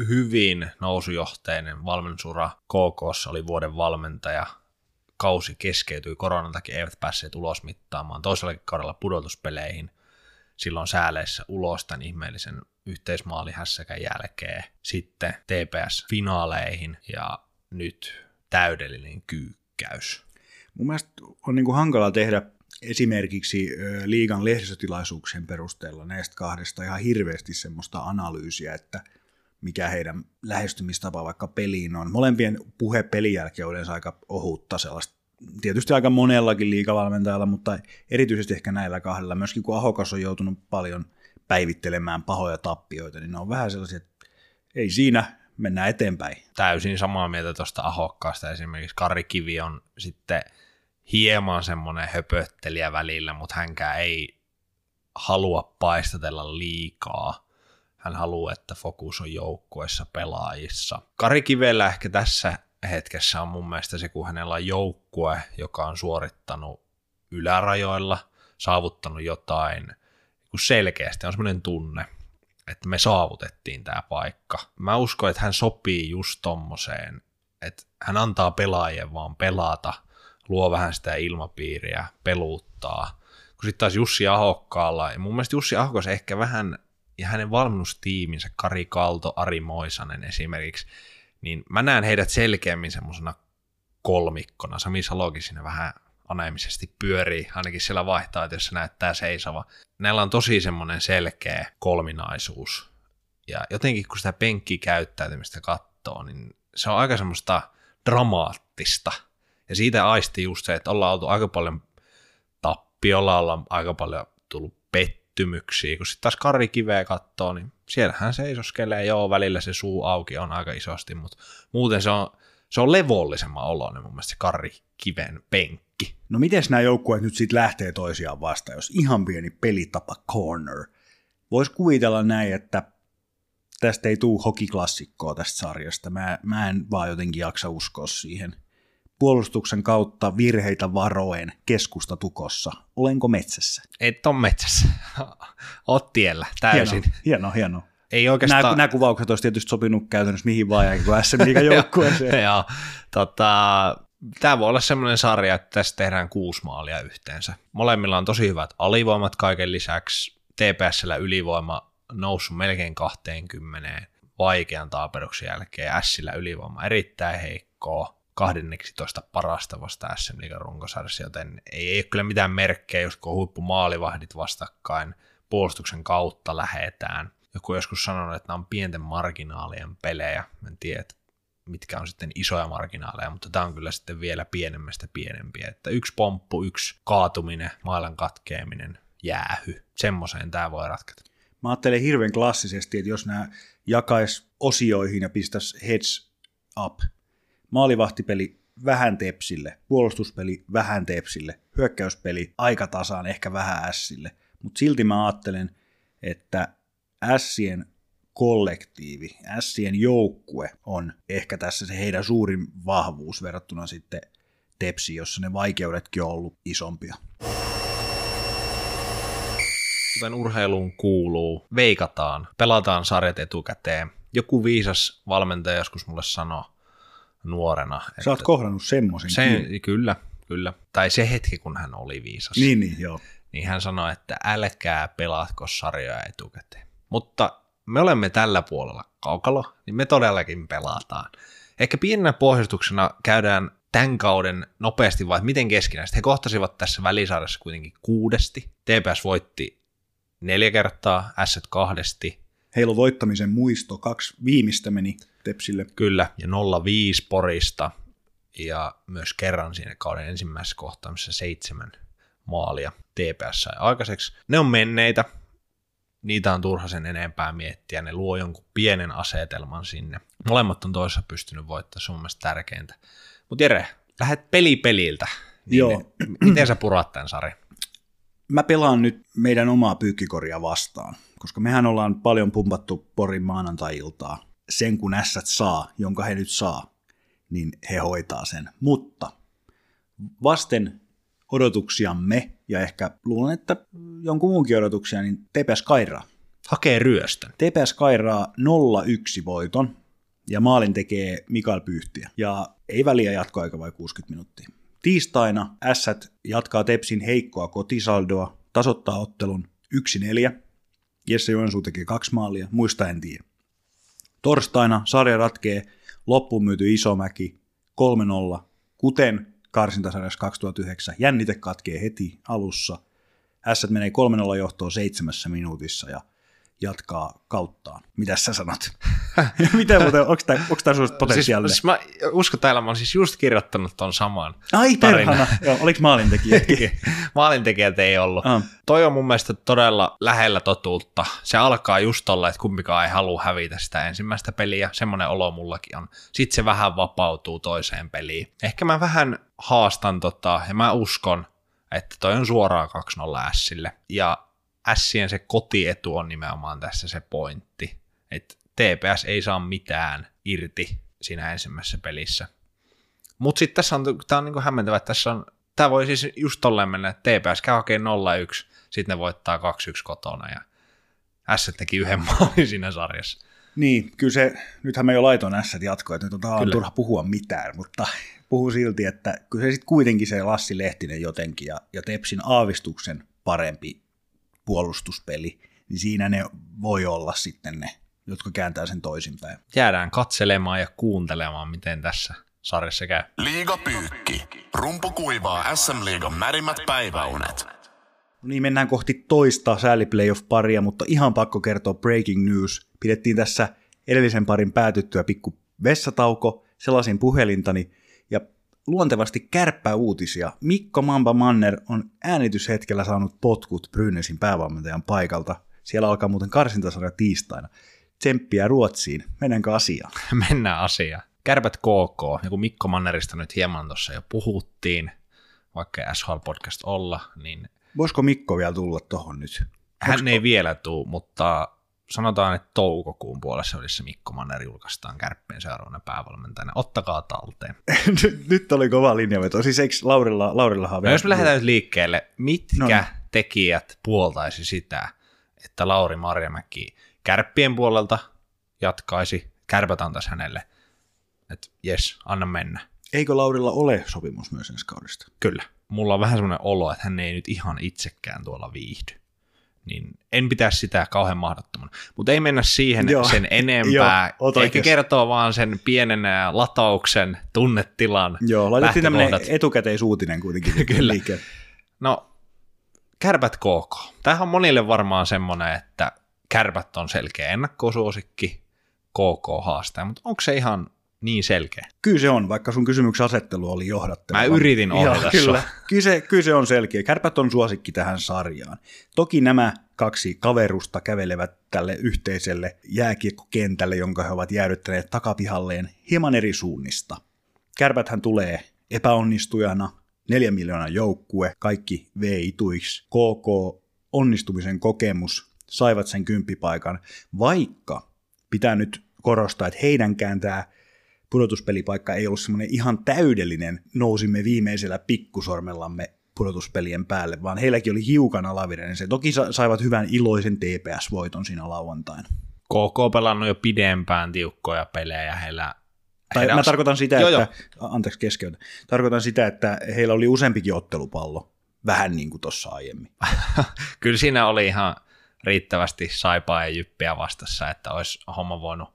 hyvin nousujohteinen valmennusura KK oli vuoden valmentaja. Kausi keskeytyi koronan takia, eivät päässeet ulos mittaamaan. Toisella kaudella pudotuspeleihin silloin sääleissä ulos tämän ihmeellisen yhteismaalihässäkän jälkeen. Sitten TPS-finaaleihin ja nyt täydellinen kyykkäys. Mun mielestä on niin kuin hankala tehdä esimerkiksi liigan lehdistötilaisuuksien perusteella näistä kahdesta ihan hirveästi semmoista analyysiä, että mikä heidän lähestymistapa vaikka peliin on. Molempien puhe pelin jälkeen on yleensä aika ohutta sellaista, tietysti aika monellakin liikavalmentajalla, mutta erityisesti ehkä näillä kahdella. Myöskin kun Ahokas on joutunut paljon päivittelemään pahoja tappioita, niin ne on vähän sellaisia, että ei siinä, mennään eteenpäin. Täysin samaa mieltä tuosta Ahokkaasta. Esimerkiksi Kari Kivi on sitten hieman semmoinen höpöttelijä välillä, mutta hänkään ei halua paistatella liikaa. Hän haluaa, että fokus on joukkueessa pelaajissa. Kari Kivellä ehkä tässä hetkessä on mun mielestä se, kun hänellä on joukkue, joka on suorittanut ylärajoilla, saavuttanut jotain selkeästi, on semmoinen tunne, että me saavutettiin tämä paikka. Mä uskon, että hän sopii just tommoseen, että hän antaa pelaajien vaan pelata, luo vähän sitä ilmapiiriä, peluuttaa. Kun sitten taas Jussi Ahokkaalla, ja mun mielestä Jussi Ahokas ehkä vähän, ja hänen valmennustiiminsä, Kari Kalto, Ari Moisanen esimerkiksi, niin mä näen heidät selkeämmin semmoisena kolmikkona. Sami Salokin siinä vähän aneemisesti pyörii, ainakin siellä vaihtaa, että jos se näyttää seisova. Näillä on tosi semmoinen selkeä kolminaisuus. Ja jotenkin kun sitä penkkikäyttäytymistä katsoo, niin se on aika semmoista dramaattista. Ja siitä aisti just se, että ollaan oltu aika paljon tappiolla, ollaan aika paljon tullut pettymyksiä. Kun sitten taas Kari Kiveä katsoo, niin siellähän seisoskelee, joo, välillä se suu auki on aika isosti, mutta muuten se on, se on levollisemman oloinen mun mielestä se Kari Kiven penkki. No miten nämä joukkueet nyt sitten lähtee toisiaan vastaan, jos ihan pieni pelitapa corner? Voisi kuvitella näin, että tästä ei tule hokiklassikkoa tästä sarjasta. Mä, mä en vaan jotenkin jaksa uskoa siihen. puolustuksen kautta virheitä varoen keskusta tukossa. Olenko metsässä? Et on metsässä. *laughs* Oot tiellä täysin. Hieno, hieno. hieno. Ei oikeastaan... Nämä, nämä kuvaukset olisi tietysti sopinut käytännössä mihin vaan, eikä kuin SM joukkueeseen. *laughs* Joo, tota, tämä voi olla semmoinen sarja, että tässä tehdään kuusi maalia yhteensä. Molemmilla on tosi hyvät alivoimat kaiken lisäksi. TPSllä ylivoima noussut melkein 20 vaikean taaperuksen jälkeen. Sillä ylivoima erittäin heikkoa. 12 parasta vasta SM Liigan runkosarjassa, joten ei, ei ole kyllä mitään merkkejä, jos kun huippumaalivahdit vastakkain, puolustuksen kautta lähetään. Joku joskus sanonut, että nämä on pienten marginaalien pelejä. En tiedä, mitkä on sitten isoja marginaaleja, mutta tämä on kyllä sitten vielä pienemmästä pienempiä. Että yksi pomppu, yksi kaatuminen, mailan katkeaminen, jäähy. Semmoiseen tämä voi ratketa. Mä ajattelen hirveän klassisesti, että jos nämä jakais osioihin ja pistäisi heads up, maalivahtipeli vähän tepsille, puolustuspeli vähän tepsille, hyökkäyspeli aika tasaan, ehkä vähän ässille, mutta silti mä ajattelen, että ässien kollektiivi, ässien joukkue on ehkä tässä se heidän suurin vahvuus verrattuna sitten Tepsi, jossa ne vaikeudetkin on ollut isompia. Kuten urheiluun kuuluu, veikataan, pelataan sarjat etukäteen. Joku viisas valmentaja joskus mulle sanoi nuorena. Sä että oot kohdannut semmoisen. Se, kyllä, kyllä. Tai se hetki, kun hän oli viisas. Niin, niin, joo. Niin hän sanoi, että älkää pelaatko sarjoja etukäteen. Mutta me olemme tällä puolella kaukalo, niin me todellakin pelataan. Ehkä pienenä pohjustuksena käydään tämän kauden nopeasti vai miten keskinäisesti. He kohtasivat tässä välisarjassa kuitenkin kuudesti. TPS voitti neljä kertaa, S kahdesti. Heillä on voittamisen muisto, kaksi viimeistä meni Tepsille. Kyllä, ja 0-5 Porista, ja myös kerran siinä kauden ensimmäisessä kohtaamisessa seitsemän maalia TPS sai aikaiseksi. Ne on menneitä, niitä on turha sen enempää miettiä, ne luo jonkun pienen asetelman sinne. Molemmat on toisessa pystynyt voittamaan, se on mielestäni tärkeintä. Mutta Jere, lähdet peli peliltä. Niin Joo. Miten sä purat tämän sarjan? Mä pelaan nyt meidän omaa pyykkikoria vastaan, koska mehän ollaan paljon pumpattu Porin maanantai-iltaa. Sen kun ässät saa, jonka he nyt saa, niin he hoitaa sen. Mutta vasten odotuksiamme, ja ehkä luulen, että jonkun muunkin odotuksia, niin TPS Kairaa. Hakee ryöstön. TPS Kairaa 0-1 voiton, ja maalin tekee Mikael Pyyhtiä. Ja ei väliä jatkoaika vai 60 minuuttia. Tiistaina Ässät jatkaa Tepsin heikkoa kotisaldoa, tasoittaa ottelun 1-4. Jesse Joensuu tekee kaksi maalia, muista en tiedä. Torstaina sarja ratkee loppuun myyty Isomäki 3-0, kuten karsintasarjassa 2009. Jännite katkee heti alussa. Ässät menee 3-0 johtoon seitsemässä minuutissa ja jatkaa kauttaan. Mitä sä sanot? *laughs* Miten muuten, onko tämä, onko tämä susta potentiaalinen? Siis, siis mä uskon täällä, mä oon siis just kirjoittanut ton saman Ai tarinan. perhana, joo, oliko maalintekijä? *laughs* Maalintekijät ei ollut. Ah. Toi on mun mielestä todella lähellä totuutta. Se alkaa just tolla, että kumpikaan ei halua hävitä sitä ensimmäistä peliä. Semmoinen olo mullakin on. Sitten se vähän vapautuu toiseen peliin. Ehkä mä vähän haastan tota, ja mä uskon, että toi on suoraan 2-0 Sille. Ja Sien se kotietu on nimenomaan tässä se pointti. Että TPS ei saa mitään irti siinä ensimmäisessä pelissä. Mutta sitten tässä on, tää on niinku hämmentävä, että tässä on, tämä voi siis just tolleen mennä, että TPS käy hakee 0-1, sitten ne voittaa 2-1 kotona ja S teki yhden *laughs* maalin siinä sarjassa. Niin, kyllä se, nythän me jo laitoin ässät jatkoa, että nyt on tavallaan Kyllä. turha puhua mitään, mutta puhuu silti, että kyllä se sitten kuitenkin se Lassi Lehtinen jotenkin ja, ja Tepsin aavistuksen parempi puolustuspeli, niin siinä ne voi olla sitten ne, jotka kääntää sen toisinpäin. Jäädään katselemaan ja kuuntelemaan, miten tässä sarjassa käy. Liiga Pyykki. Rumpu kuivaa SM-liigan märimmät päiväunet. No niin, mennään kohti toista sääliplayoff-paria, mutta ihan pakko kertoa breaking news. Pidettiin tässä edellisen parin päätyttyä pikku vessatauko, sellaisin puhelintani, ja luontevasti kärppää uutisia. Mikko Mamba Manner on äänityshetkellä saanut potkut Brynäsin päävalmentajan paikalta. Siellä alkaa muuten karsintasarja tiistaina. Tsemppiä Ruotsiin. Mennäänkö asiaan? *laughs* Mennään asiaan. Kärpät KK, ja kun Mikko Mannerista nyt hieman tuossa jo puhuttiin, vaikka ei SHL-podcast olla, niin Voisiko Mikko vielä tulla tuohon nyt? hän ei vielä tuu, mutta sanotaan, että toukokuun puolessa välissä Mikko Manner julkaistaan kärppien seuraavana päävalmentajana. Ottakaa talteen. *laughs* nyt, nyt oli kova linjaveto. Siis eikö Laurilla, Laurillahan no, jos me lähdetään nyt liikkeelle, mitkä no. Tekijät puoltaisi sitä, että Lauri Marjamäki kärppien puolelta jatkaisi, kärpät antaisi hänelle, että jes, anna mennä. Eikö Laurilla ole sopimus myös ensi kaudesta? Kyllä. Mulla on vähän semmoinen olo, että hän ei nyt ihan itsekään tuolla viihdy niin en pitää sitä kauhean mahdottomana. Mutta ei mennä siihen Joo. sen *laughs* enempää. Joo, Ehkä kertoo vaan sen pienen latauksen tunnetilan Joo, laitettiin tämmöinen etukäteisuutinen kuitenkin. *laughs* Kyllä. No, kärpät KK. Tämähän on monille varmaan semmoinen, että kärpät on selkeä ennakkosuosikki, KK haastaa, mutta onko se ihan niin selkeä. Kyllä se on, vaikka sun kysymyksen asettelu oli johdatteleva. Mä yritin ohjata kyllä, kyllä, se, kyllä se on selkeä. Kärpät on suosikki tähän sarjaan. Toki nämä kaksi kaverusta kävelevät tälle yhteiselle jääkiekkokentälle, jonka he ovat jäädyttäneet takapihalleen hieman eri suunnista. Kärpäthän tulee epäonnistujana, neljä miljoonaa joukkue, kaikki V-ituiksi, KK, onnistumisen kokemus, saivat sen kymppipaikan, vaikka pitää nyt korostaa, että heidänkään tämä pudotuspelipaikka ei ollut semmoinen ihan täydellinen, nousimme viimeisellä pikkusormellamme pudotuspelien päälle, vaan heilläkin oli hiukan alavirinen. Se toki saivat hyvän iloisen TPS-voiton siinä lauantaina. KK pelannut jo pidempään tiukkoja pelejä, heillä tai mä tarkoitan sitä, joo, että, joo. anteeksi keskeytä, tarkoitan sitä, että heillä oli useampikin ottelupallo, vähän niin kuin tuossa aiemmin. *laughs* Kyllä siinä oli ihan riittävästi saipaa ja jyppiä vastassa, että olisi homma voinut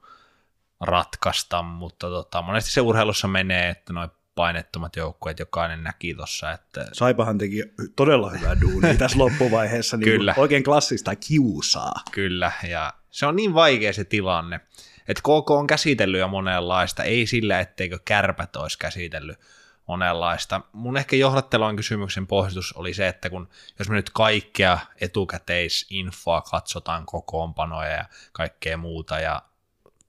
ratkaista, mutta tota, monesti se urheilussa menee, että noin painettomat joukkueet jokainen näki tuossa. Että... Saipahan teki todella hyvää duunia *laughs* tässä loppuvaiheessa, niin Kyllä. oikein klassista kiusaa. Kyllä, ja se on niin vaikea se tilanne, että KK on käsitellyt jo monenlaista, ei sillä, etteikö kärpät olisi käsitellyt monenlaista. Mun ehkä johdattelun kysymyksen pohjustus oli se, että kun jos me nyt kaikkea etukäteisinfoa katsotaan, kokoonpanoja ja kaikkea muuta ja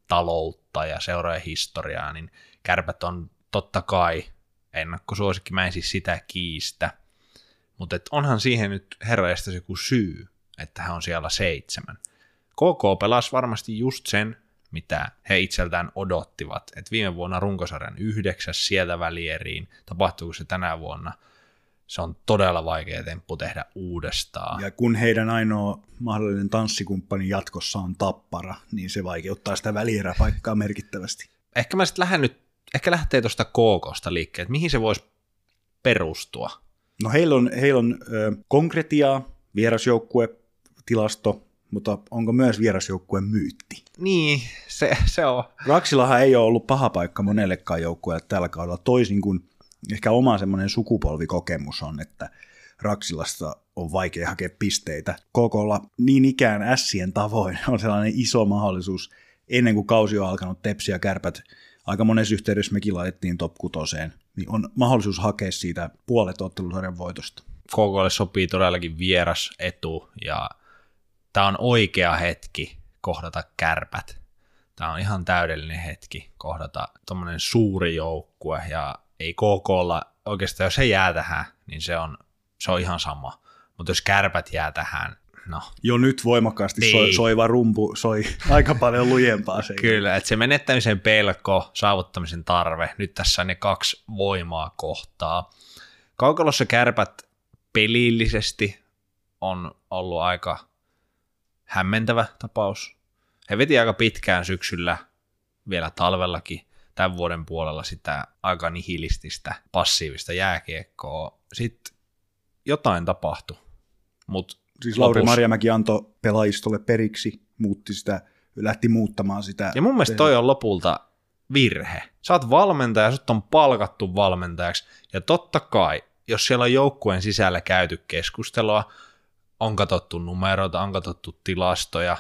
taloutta ja seurojen historiaa, niin kärpät on totta kai ennakkosuosikki, mä en siis sitä kiistä, mutta onhan siihen nyt herrajasta joku syy, että hän on siellä seitsemän. KK pelasi varmasti just sen, mitä he itseltään odottivat. Et viime vuonna runkosarjan yhdeksäs sieltä välieriin, tapahtuuko se tänä vuonna – se on todella vaikea temppu tehdä uudestaan. Ja kun heidän ainoa mahdollinen tanssikumppani jatkossa on tappara, niin se vaikeuttaa sitä välieräpaikkaa merkittävästi. Ehkä mä sitten lähden nyt, ehkä lähtee tuosta KKsta liikkeelle, että mihin se voisi perustua? No heillä on, heillä on ö, konkretiaa, vierasjoukkue, tilasto, mutta onko myös vierasjoukkueen myytti? Niin, se, se on. Raksillahan ei ole ollut paha paikka monellekaan joukkueelle tällä kaudella, toisin kuin ehkä oma semmoinen sukupolvikokemus on, että Raksilasta on vaikea hakea pisteitä. Kokolla niin ikään ässien tavoin on sellainen iso mahdollisuus ennen kuin kausi on alkanut tepsi ja kärpät. Aika monessa yhteydessä mekin laitettiin top kutoseen, niin on mahdollisuus hakea siitä puolet ottelusarjan voitosta. KKlle sopii todellakin vieras etu ja tämä on oikea hetki kohdata kärpät. Tämä on ihan täydellinen hetki kohdata tuommoinen suuri joukkue ja ei KKlla, oikeastaan jos he jää tähän, niin se on, se on ihan sama. Mutta jos kärpät jää tähän, no. Jo nyt voimakkaasti niin. soi, soiva rumpu soi *laughs* aika paljon lujempaa. Se Kyllä, että se menettämisen pelko, saavuttamisen tarve, nyt tässä ne kaksi voimaa kohtaa. Kaukalossa kärpät pelillisesti on ollut aika hämmentävä tapaus. He veti aika pitkään syksyllä, vielä talvellakin, tämän vuoden puolella sitä aika nihilististä, passiivista jääkiekkoa. Sitten jotain tapahtui. Mut siis Lauri lopus... Marjamäki antoi pelaajistolle periksi, muutti sitä, lähti muuttamaan sitä. Ja mun mielestä toi on lopulta virhe. Sä oot valmentaja, sut on palkattu valmentajaksi, ja totta kai, jos siellä on joukkueen sisällä käyty keskustelua, on katsottu numeroita, on katsottu tilastoja,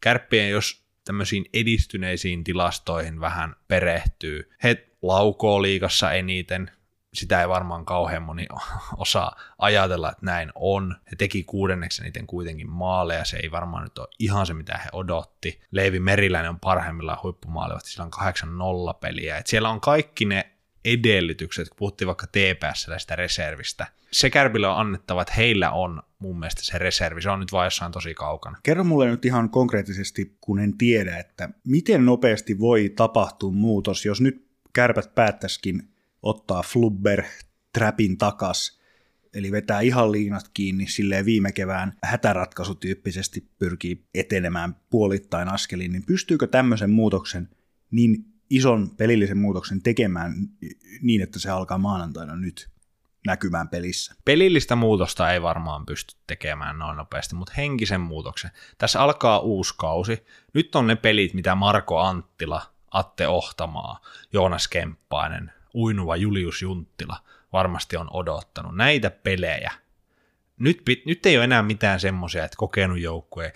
kärppien, jos tämmöisiin edistyneisiin tilastoihin vähän perehtyy. He laukoo liikassa eniten, sitä ei varmaan kauhean moni *laughs* osaa ajatella, että näin on. He teki kuudenneksi eniten kuitenkin maaleja, se ei varmaan nyt ole ihan se, mitä he odotti. Leivi Meriläinen on parhaimmillaan huippumaalivat, sillä on 8-0 peliä. Et siellä on kaikki ne edellytykset, kun puhuttiin vaikka TPS sitä reservistä. Se Kärpille on annettava, että heillä on mun mielestä se reservi, se on nyt vaan jossain tosi kaukana. Kerro mulle nyt ihan konkreettisesti, kun en tiedä, että miten nopeasti voi tapahtua muutos, jos nyt kärpät päättäisikin ottaa Flubber trapin takas, eli vetää ihan liinat kiinni silleen viime kevään hätäratkaisutyyppisesti pyrkii etenemään puolittain askelin, niin pystyykö tämmöisen muutoksen niin ison pelillisen muutoksen tekemään niin, että se alkaa maanantaina nyt näkymään pelissä. Pelillistä muutosta ei varmaan pysty tekemään noin nopeasti, mutta henkisen muutoksen. Tässä alkaa uusi kausi. Nyt on ne pelit, mitä Marko Anttila, Atte Ohtamaa, Joonas Kemppainen, uinuva Julius Junttila varmasti on odottanut. Näitä pelejä. Nyt, nyt ei ole enää mitään semmoisia, että kokenut joukkue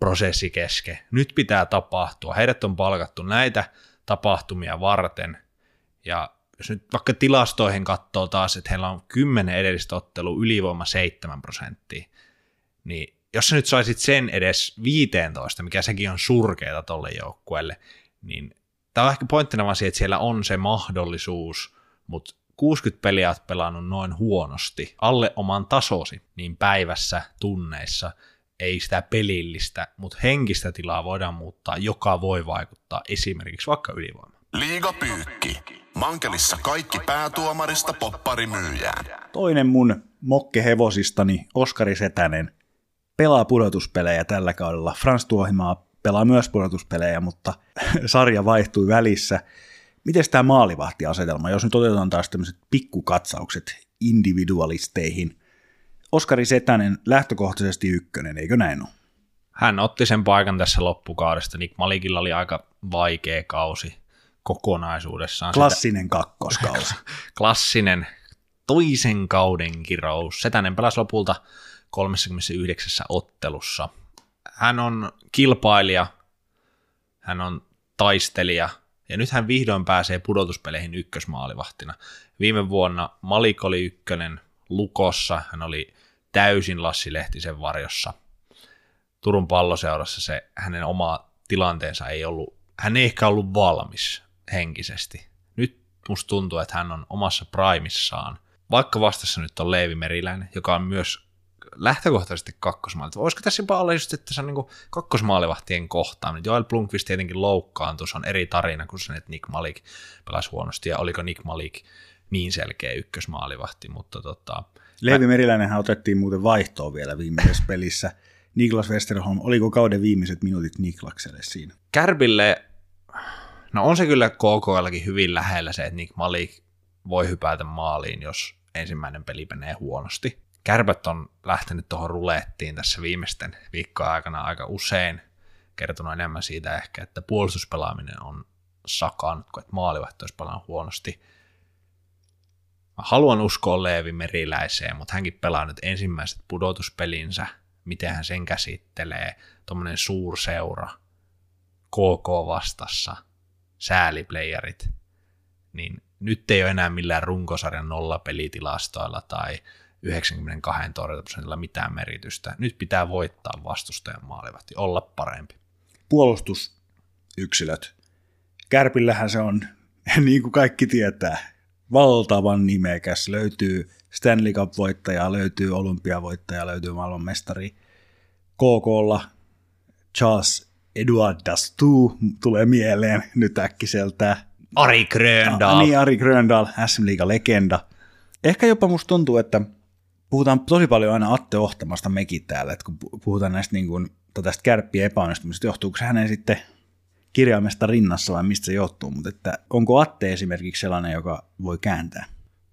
prosessi keske. Nyt pitää tapahtua. Heidät on palkattu näitä tapahtumia varten. Ja jos nyt vaikka tilastoihin katsoo taas, että heillä on 10 edellistä ottelua ylivoima 7 prosenttia, niin jos sä nyt saisit sen edes 15, mikä sekin on surkeita tolle joukkueelle, niin tämä on ehkä pointtina vaan siihen, että siellä on se mahdollisuus, mutta 60 peliä olet pelannut noin huonosti, alle oman tasosi, niin päivässä, tunneissa, ei sitä pelillistä, mutta henkistä tilaa voidaan muuttaa, joka voi vaikuttaa esimerkiksi vaikka ylivoimaan. Liiga pyykki. Mankelissa kaikki päätuomarista popparimyyjään. Toinen mun mokkehevosistani, Oskari Setänen, pelaa pudotuspelejä tällä kaudella. Frans Tuohimaa pelaa myös pudotuspelejä, mutta *laughs* sarja vaihtui välissä. Miten tämä maalivahtiasetelma, jos nyt otetaan taas tämmöiset pikkukatsaukset individualisteihin. Oskari Setänen lähtökohtaisesti ykkönen, eikö näin ole? Hän otti sen paikan tässä loppukaudesta. Nick Malikilla oli aika vaikea kausi kokonaisuudessaan. Klassinen Sitä... kakkoskausi. *laughs* Klassinen toisen kauden kirous. Setänen pelasi lopulta 39 ottelussa. Hän on kilpailija, hän on taistelija, ja nyt hän vihdoin pääsee pudotuspeleihin ykkösmaalivahtina. Viime vuonna Malik oli ykkönen Lukossa, hän oli täysin Lassi Lehtisen varjossa. Turun palloseurassa se hänen oma tilanteensa ei ollut, hän ei ehkä ollut valmis henkisesti. Nyt musta tuntuu, että hän on omassa primissaan. Vaikka vastassa nyt on Leevi Meriläinen, joka on myös lähtökohtaisesti kakkosmaali. Voisiko tässä jopa olla just, että se on niin kakkosmaalivahtien kohtaaminen. Joel Blomqvist tietenkin loukkaantui, se on eri tarina kuin se, että Nick Malik pelasi huonosti, ja oliko Nick Malik niin selkeä ykkösmaalivahti, mutta tota... Leevi Meriläinenhän otettiin muuten vaihtoon vielä viimeisessä *laughs* pelissä. Niklas Westerholm, oliko kauden viimeiset minuutit Niklakselle siinä? Kärpille No on se kyllä KKLkin hyvin lähellä se, että Nick Malik voi hypätä maaliin, jos ensimmäinen peli menee huonosti. Kärpät on lähtenyt tuohon rulettiin tässä viimeisten viikkojen aikana aika usein, kertonut enemmän siitä ehkä, että puolustuspelaaminen on sakannut, kun että maalivahto olisi pelannut huonosti. Mä haluan uskoa Leevi Meriläiseen, mutta hänkin pelaa nyt ensimmäiset pudotuspelinsä, miten hän sen käsittelee, tuommoinen suurseura, KK vastassa, sääliplayerit, niin nyt ei ole enää millään runkosarjan nollapelitilastoilla tai 92 torjuntaprosentilla mitään merkitystä. Nyt pitää voittaa vastustajan maalivahti, olla parempi. Puolustusyksilöt. Kärpillähän se on, *laughs* niin kuin kaikki tietää, valtavan nimekäs. Löytyy Stanley Cup-voittaja, löytyy olympiavoittaja, löytyy maailmanmestari. KKlla Charles Eduard Dastu tulee mieleen nyt äkkiseltä. Ari Gröndal. Ah, niin, Ari Gröndal, SM Liiga-legenda. Ehkä jopa musta tuntuu, että puhutaan tosi paljon aina Atte Ohtamasta mekin täällä, että kun puhutaan näistä niin kuin, tästä kärppien epäonnistumisesta, johtuuko se hänen sitten kirjaimesta rinnassa vai mistä se johtuu, mutta että onko Atte esimerkiksi sellainen, joka voi kääntää?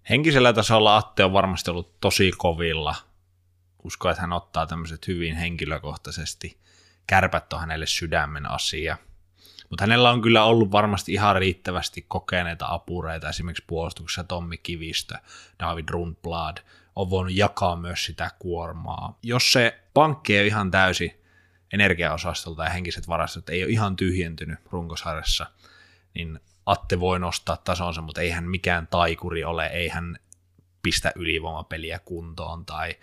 Henkisellä tasolla Atte on varmasti ollut tosi kovilla. Uskon, että hän ottaa tämmöiset hyvin henkilökohtaisesti – kärpät on hänelle sydämen asia. Mutta hänellä on kyllä ollut varmasti ihan riittävästi kokeneita apureita, esimerkiksi puolustuksessa Tommi Kivistö, David Rundblad, on voinut jakaa myös sitä kuormaa. Jos se pankki ei ihan täysi energiaosastolta ja henkiset varastot ei ole ihan tyhjentynyt runkosarjassa, niin Atte voi nostaa tasonsa, mutta ei hän mikään taikuri ole, ei hän pistä ylivoimapeliä kuntoon tai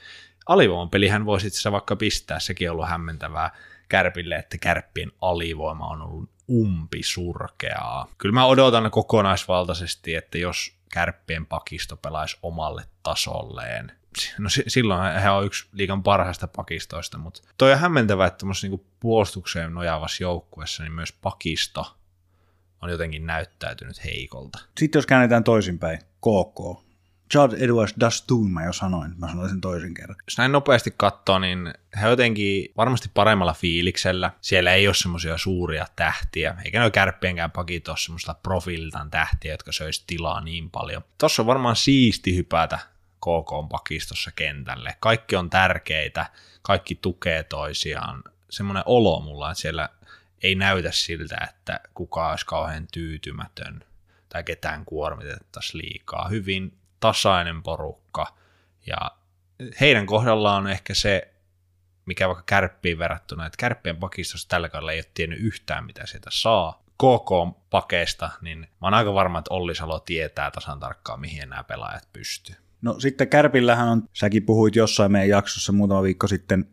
alivoimapelihän voisi itse vaikka pistää, sekin on ollut hämmentävää kärpille, että kärppien alivoima on ollut umpisurkeaa. Kyllä mä odotan kokonaisvaltaisesti, että jos kärppien pakisto pelaisi omalle tasolleen. No silloin he on yksi liikan parhaista pakistoista, mutta toi on hämmentävää, että niin puolustukseen nojaavassa joukkueessa niin myös pakisto on jotenkin näyttäytynyt heikolta. Sitten jos käännetään toisinpäin, KK. Chad Edwards Dastoon mä jo sanoin, mä sanoin sen toisen kerran. Jos näin nopeasti katsoo, niin he jotenkin varmasti paremmalla fiiliksellä. Siellä ei ole semmoisia suuria tähtiä, eikä ne kärppienkään pakit ole semmoista profiililtaan tähtiä, jotka söisi tilaa niin paljon. Tossa on varmaan siisti hypätä KK pakistossa kentälle. Kaikki on tärkeitä, kaikki tukee toisiaan. Semmoinen olo mulla, että siellä ei näytä siltä, että kukaan olisi kauhean tyytymätön tai ketään kuormitettaisiin liikaa. Hyvin tasainen porukka ja heidän kohdallaan on ehkä se, mikä vaikka kärppiin verrattuna, että kärppien pakistossa tällä kaudella ei ole tiennyt yhtään, mitä sieltä saa. KK-pakeista, niin mä oon aika varma, että Olli Salo tietää tasan tarkkaan, mihin nämä pelaajat pystyy. No sitten Kärpillähän on, säkin puhuit jossain meidän jaksossa muutama viikko sitten,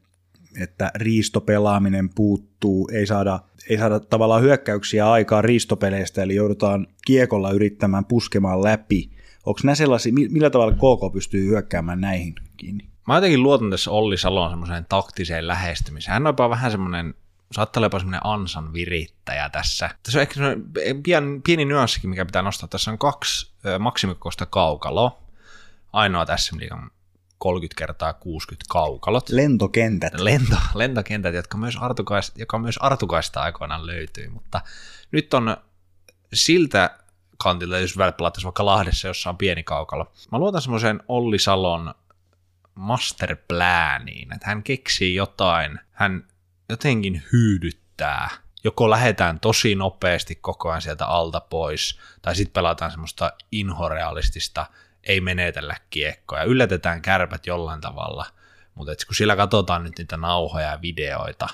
että riistopelaaminen puuttuu, ei saada, ei saada tavallaan hyökkäyksiä aikaa riistopeleistä, eli joudutaan kiekolla yrittämään puskemaan läpi. Onko nämä sellaisia, millä tavalla KK pystyy hyökkäämään näihin kiinni? Mä jotenkin luotan tässä Olli Salon semmoiseen taktiseen lähestymiseen. Hän on jopa vähän semmoinen saattaa olla jopa semmoinen ansan virittäjä tässä. Tässä on ehkä pieni, pieni nyanssikin, mikä pitää nostaa. Tässä on kaksi maksimikosta kaukalo. Ainoa tässä liikan 30 kertaa 60 kaukalot. Lentokentät. Lento, *laughs* lentokentät, jotka myös, Artukaista, joka myös Artukaista aikoinaan löytyy, mutta nyt on siltä kantilta, jos pelattaisiin vaikka Lahdessa, jossa on pieni kaukalo. Mä luotan semmoisen Olli Salon masterplaniin, että hän keksii jotain, hän jotenkin hyydyttää. Joko lähdetään tosi nopeasti koko ajan sieltä alta pois, tai sitten pelataan semmoista inhorealistista ei menetellä kiekkoja. Yllätetään kärpät jollain tavalla, mutta kun siellä katsotaan nyt niitä nauhoja ja videoita,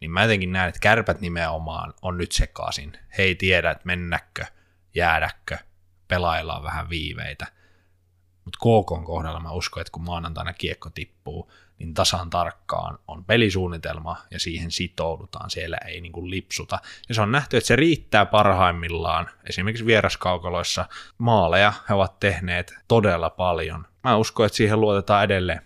niin mä jotenkin näen, että kärpät nimenomaan on nyt sekaisin. He ei tiedä, että mennäkö, jäädäkö, pelaillaan vähän viiveitä. Mutta KK kohdalla mä uskon, että kun maanantaina kiekko tippuu, niin tasan tarkkaan on pelisuunnitelma ja siihen sitoudutaan, siellä ei niin kuin lipsuta. Ja se on nähty, että se riittää parhaimmillaan. Esimerkiksi vieraskaukaloissa maaleja he ovat tehneet todella paljon. Mä uskon, että siihen luotetaan edelleen.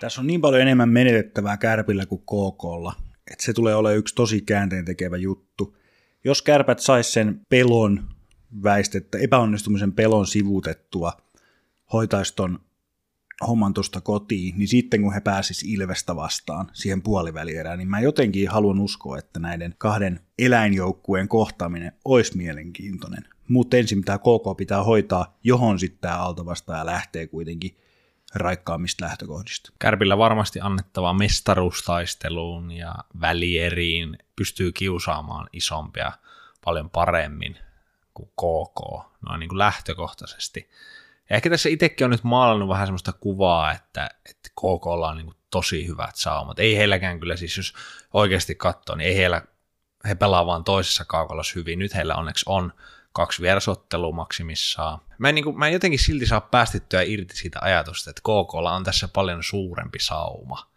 Tässä on niin paljon enemmän menetettävää kärpillä kuin KKlla, että se tulee olemaan yksi tosi käänteen tekevä juttu. Jos kärpät sais sen pelon väistettä, epäonnistumisen pelon sivutettua, hoitaisi ton homman tuosta kotiin, niin sitten kun he pääsis Ilvestä vastaan siihen puolivälierään, niin mä jotenkin haluan uskoa, että näiden kahden eläinjoukkueen kohtaaminen olisi mielenkiintoinen. Mutta ensin tämä KK pitää hoitaa, johon sitten tämä altavastaaja lähtee kuitenkin raikkaammista lähtökohdista. Kärpillä varmasti annettava mestaruustaisteluun ja välieriin pystyy kiusaamaan isompia paljon paremmin kuin KK, noin niin kuin lähtökohtaisesti. Ja ehkä tässä itsekin on nyt maalannut vähän semmoista kuvaa, että, että KK on niin tosi hyvät saumat. Ei heilläkään kyllä siis, jos oikeasti katsoo, niin ei heillä, he pelaa vaan toisessa kaukalossa hyvin. Nyt heillä onneksi on kaksi vierasottelua maksimissaan. Mä en, niin kuin, mä en jotenkin silti saa päästettyä irti siitä ajatusta, että KK on tässä paljon suurempi sauma,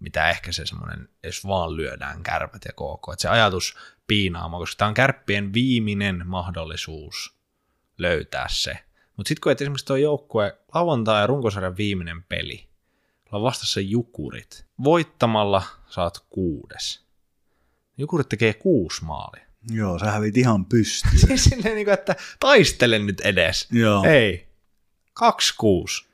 mitä ehkä se semmoinen, jos vaan lyödään kärpät ja KK. Että se ajatus piinaama, koska tämä on kärppien viimeinen mahdollisuus löytää se. Mutta sitten kun et esimerkiksi tuo joukkue lauantai ja runkosarjan viimeinen peli, on vastassa jukurit. Voittamalla saat kuudes. Jukurit tekee kuusi maalia. Joo, sä hävit ihan pystyyn. *laughs* siis silleen, niin kuin, että taistele nyt edes. Joo. Ei. Kaksi kuusi.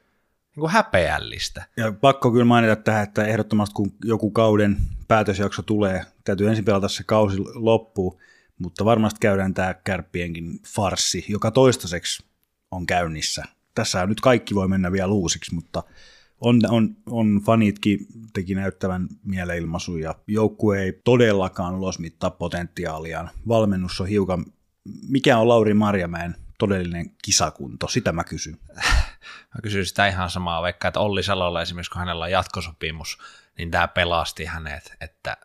Niin kuin häpeällistä. Ja pakko kyllä mainita tähän, että ehdottomasti kun joku kauden päätösjakso tulee, täytyy ensin pelata se kausi loppuun, mutta varmasti käydään tämä kärppienkin farsi, joka toistaiseksi on käynnissä. Tässä nyt kaikki voi mennä vielä uusiksi, mutta on, on, on fanitkin teki näyttävän mieleilmaisu ja joukkue ei todellakaan ulosmittaa potentiaaliaan. Valmennus on hiukan, mikä on Lauri Marjamäen todellinen kisakunto, sitä mä kysyn. Mä kysyn sitä ihan samaa, vaikka että Olli Salolla esimerkiksi, kun hänellä on jatkosopimus, niin tämä pelasti hänet, että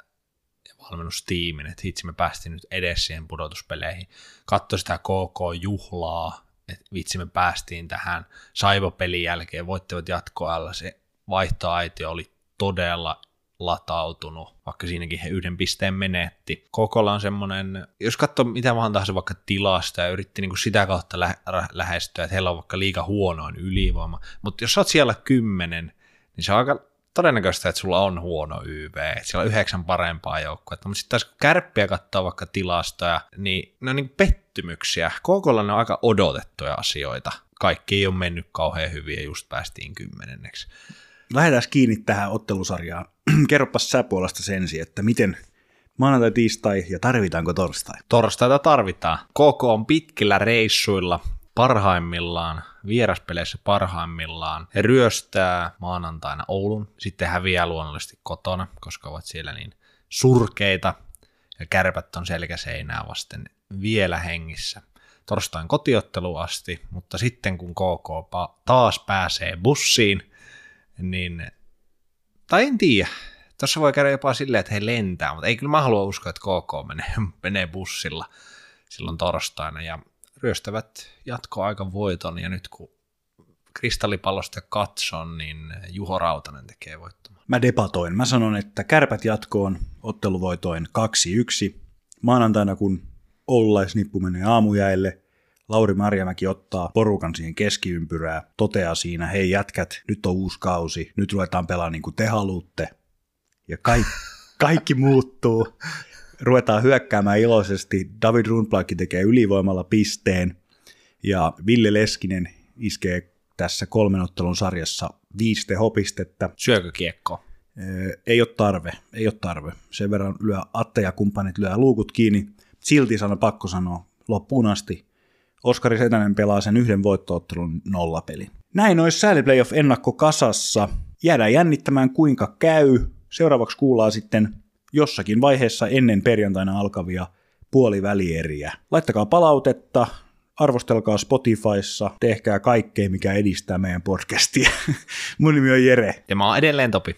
valmennustiimin, että hitsi me päästiin nyt edes siihen pudotuspeleihin. Katso sitä KK-juhlaa, että vitsi me päästiin tähän Saivo-pelin jälkeen, voittivat jatkoalla, se vaihtoaitio oli todella latautunut, vaikka siinäkin he yhden pisteen menetti. Kokolla on semmoinen, jos katsoo mitä vaan tahansa vaikka tilasta ja yritti niin kuin sitä kautta lä- lähestyä, että heillä on vaikka liiga huonoin ylivoima, mutta jos sä oot siellä kymmenen, niin se on aika todennäköistä, että sulla on huono YV, että siellä on yhdeksän parempaa joukkuetta, mutta sitten taas kun kärppiä katsoo vaikka tilastoja, niin ne on niin pettymyksiä. Kokolla ne on aika odotettuja asioita. Kaikki ei ole mennyt kauhean hyvin ja just päästiin kymmenenneksi. Lähdetään kiinni tähän ottelusarjaan. *clears throat* Kerropas sä puolesta sensi, että miten maanantai, tiistai ja tarvitaanko torstai? Torstaita tarvitaan. Koko on pitkillä reissuilla parhaimmillaan, vieraspeleissä parhaimmillaan. He ryöstää maanantaina Oulun, sitten häviää luonnollisesti kotona, koska ovat siellä niin surkeita, ja kärpät on selkäseinää vasten vielä hengissä. Torstain kotiottelu asti, mutta sitten kun KK taas pääsee bussiin, niin, tai en tiedä, tuossa voi käydä jopa silleen, että he lentää, mutta ei kyllä mä halua uskoa, että KK menee, menee bussilla silloin torstaina, ja ryöstävät jatkoaikan voiton, ja nyt kun kristallipallosta katson, niin Juho Rautanen tekee voittamaan. Mä debatoin. Mä sanon, että kärpät jatkoon otteluvoitoin 2-1. Maanantaina, kun ollaisnippu menee aamujäille, Lauri Marjamäki ottaa porukan siihen keskiympyrää, toteaa siinä, hei jätkät, nyt on uusi kausi, nyt ruvetaan pelaamaan niin kuin te haluatte. Ja kaikki, kaikki muuttuu. Ruvetaan hyökkäämään iloisesti. David Rundblad tekee ylivoimalla pisteen. Ja Ville Leskinen iskee tässä kolmen ottelun sarjassa viisi tehopistettä. Syökö kiekko? Ei ole tarve, ei ole tarve. Sen verran lyö Atte ja kumppanit lyö luukut kiinni. Silti sano pakko sanoa loppuun asti. Oskari Setänen pelaa sen yhden voittoottelun nollapelin. Näin olisi sääli playoff ennakko kasassa. Jäädään jännittämään kuinka käy. Seuraavaksi kuullaan sitten jossakin vaiheessa ennen perjantaina alkavia puolivälieriä. Laittakaa palautetta, arvostelkaa Spotifyssa, tehkää kaikkea, mikä edistää meidän podcastia. *laughs* Mun nimi on Jere. Ja mä oon edelleen Topi.